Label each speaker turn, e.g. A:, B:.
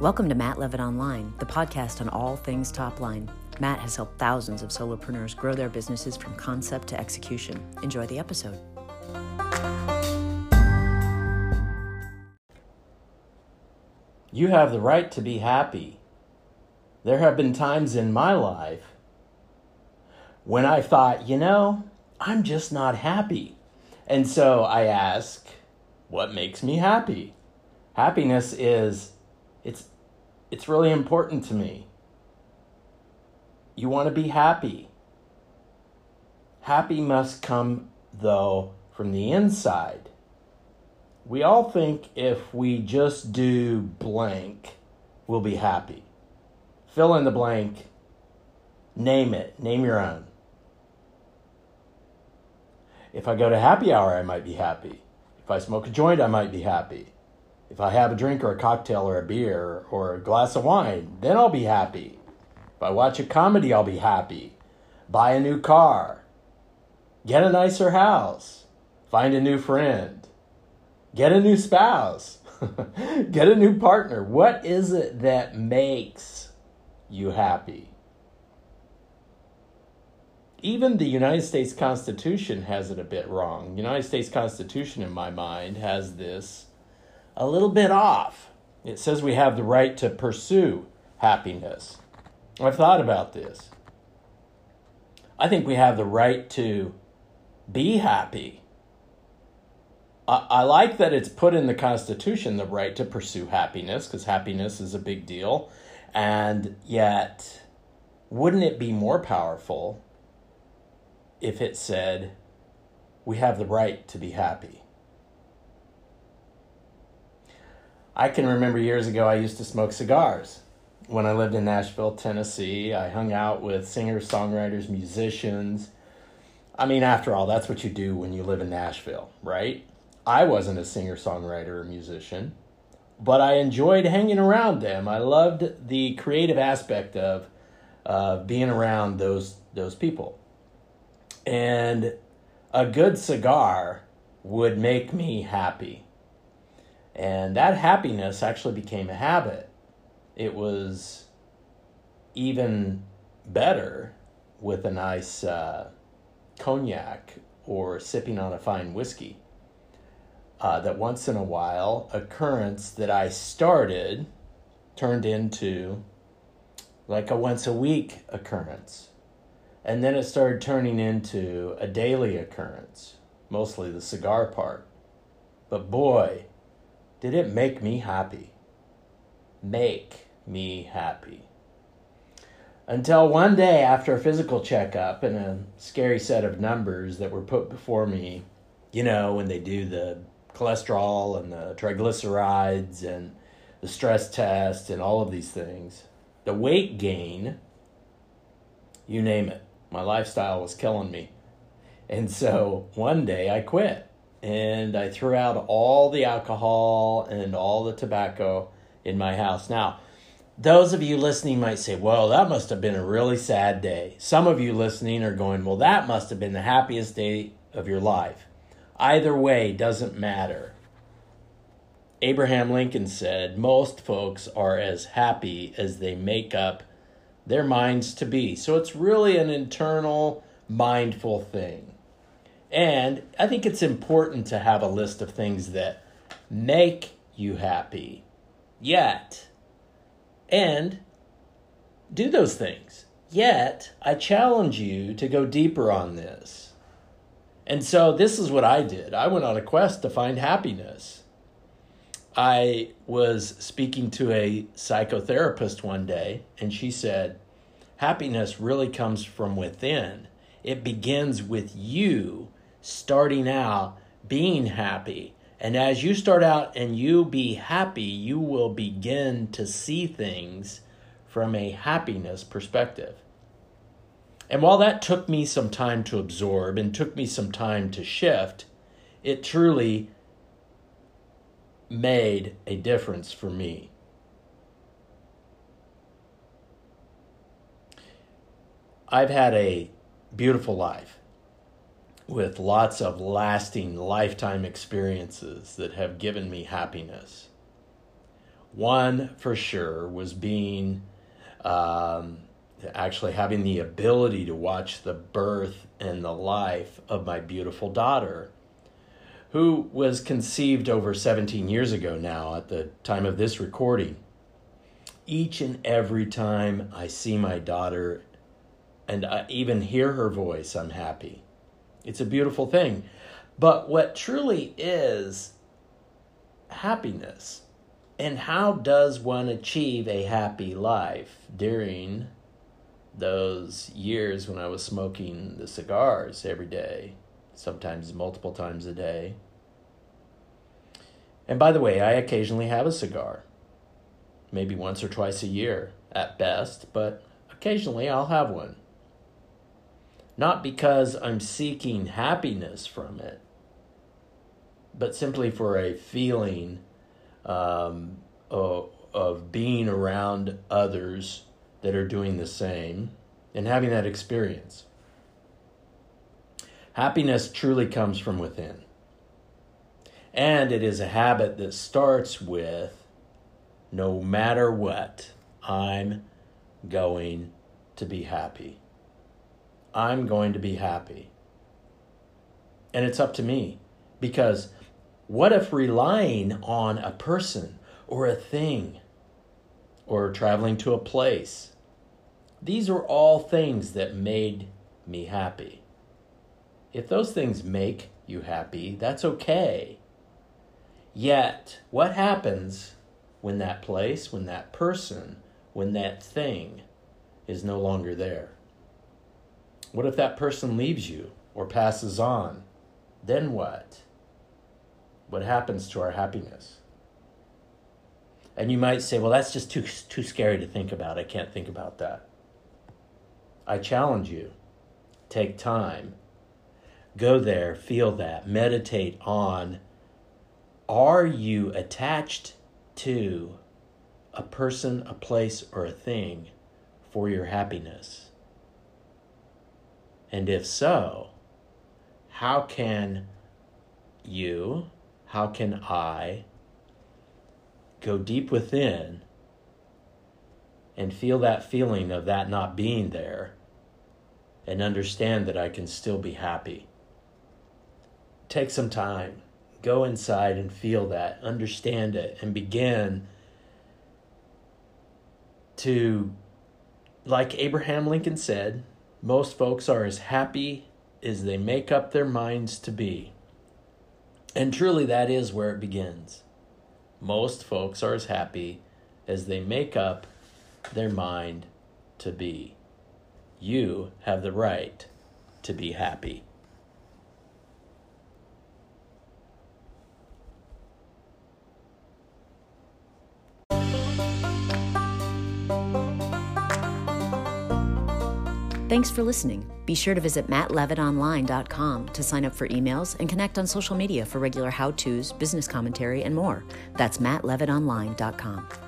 A: Welcome to Matt Levitt Online, the podcast on all things top line. Matt has helped thousands of solopreneurs grow their businesses from concept to execution. Enjoy the episode.
B: You have the right to be happy. There have been times in my life when I thought, you know, I'm just not happy. And so I ask, what makes me happy? Happiness is it's it's really important to me. You want to be happy. Happy must come though from the inside. We all think if we just do blank, we'll be happy. Fill in the blank, name it, name your own. If I go to happy hour, I might be happy. If I smoke a joint, I might be happy. If I have a drink or a cocktail or a beer or a glass of wine, then I'll be happy. If I watch a comedy, I'll be happy. Buy a new car. Get a nicer house. Find a new friend. Get a new spouse. Get a new partner. What is it that makes you happy? Even the United States Constitution has it a bit wrong. The United States Constitution, in my mind, has this a little bit off. It says we have the right to pursue happiness. I've thought about this. I think we have the right to be happy. I, I like that it's put in the Constitution the right to pursue happiness because happiness is a big deal. And yet, wouldn't it be more powerful if it said, we have the right to be happy? I can remember years ago I used to smoke cigars. When I lived in Nashville, Tennessee, I hung out with singers, songwriters, musicians. I mean, after all, that's what you do when you live in Nashville, right? I wasn't a singer, songwriter, or musician, but I enjoyed hanging around them. I loved the creative aspect of uh, being around those those people. And a good cigar would make me happy. And that happiness actually became a habit. It was even better with a nice uh, cognac or sipping on a fine whiskey. Uh, that once in a while, occurrence that I started turned into like a once a week occurrence. And then it started turning into a daily occurrence, mostly the cigar part. But boy, did it make me happy? Make me happy. Until one day, after a physical checkup and a scary set of numbers that were put before me, you know, when they do the cholesterol and the triglycerides and the stress test and all of these things, the weight gain, you name it. My lifestyle was killing me. And so one day I quit and I threw out all the alcohol and all the tobacco in my house. Now, those of you listening might say, well, that must have been a really sad day. Some of you listening are going, well, that must have been the happiest day of your life. Either way doesn't matter. Abraham Lincoln said, most folks are as happy as they make up their minds to be. So it's really an internal, mindful thing. And I think it's important to have a list of things that make you happy yet. And do those things. Yet, I challenge you to go deeper on this. And so, this is what I did I went on a quest to find happiness. I was speaking to a psychotherapist one day, and she said, Happiness really comes from within. It begins with you starting out being happy. And as you start out and you be happy, you will begin to see things from a happiness perspective. And while that took me some time to absorb and took me some time to shift, it truly made a difference for me. I've had a beautiful life with lots of lasting lifetime experiences that have given me happiness. One for sure was being um, actually having the ability to watch the birth and the life of my beautiful daughter, who was conceived over 17 years ago now at the time of this recording. Each and every time I see my daughter and I even hear her voice, I'm happy. It's a beautiful thing. But what truly is happiness and how does one achieve a happy life during those years when I was smoking the cigars every day, sometimes multiple times a day? And by the way, I occasionally have a cigar, maybe once or twice a year at best, but occasionally I'll have one. Not because I'm seeking happiness from it, but simply for a feeling um, of, of being around others that are doing the same and having that experience. Happiness truly comes from within. And it is a habit that starts with no matter what, I'm going to be happy. I'm going to be happy. And it's up to me because what if relying on a person or a thing or traveling to a place? These are all things that made me happy. If those things make you happy, that's okay. Yet, what happens when that place, when that person, when that thing is no longer there? What if that person leaves you or passes on? Then what? What happens to our happiness? And you might say, well, that's just too, too scary to think about. I can't think about that. I challenge you take time, go there, feel that, meditate on are you attached to a person, a place, or a thing for your happiness? And if so, how can you, how can I go deep within and feel that feeling of that not being there and understand that I can still be happy? Take some time, go inside and feel that, understand it, and begin to, like Abraham Lincoln said, most folks are as happy as they make up their minds to be. And truly, that is where it begins. Most folks are as happy as they make up their mind to be. You have the right to be happy.
A: Thanks for listening. Be sure to visit mattlevitonline.com to sign up for emails and connect on social media for regular how to's, business commentary, and more. That's mattlevitonline.com.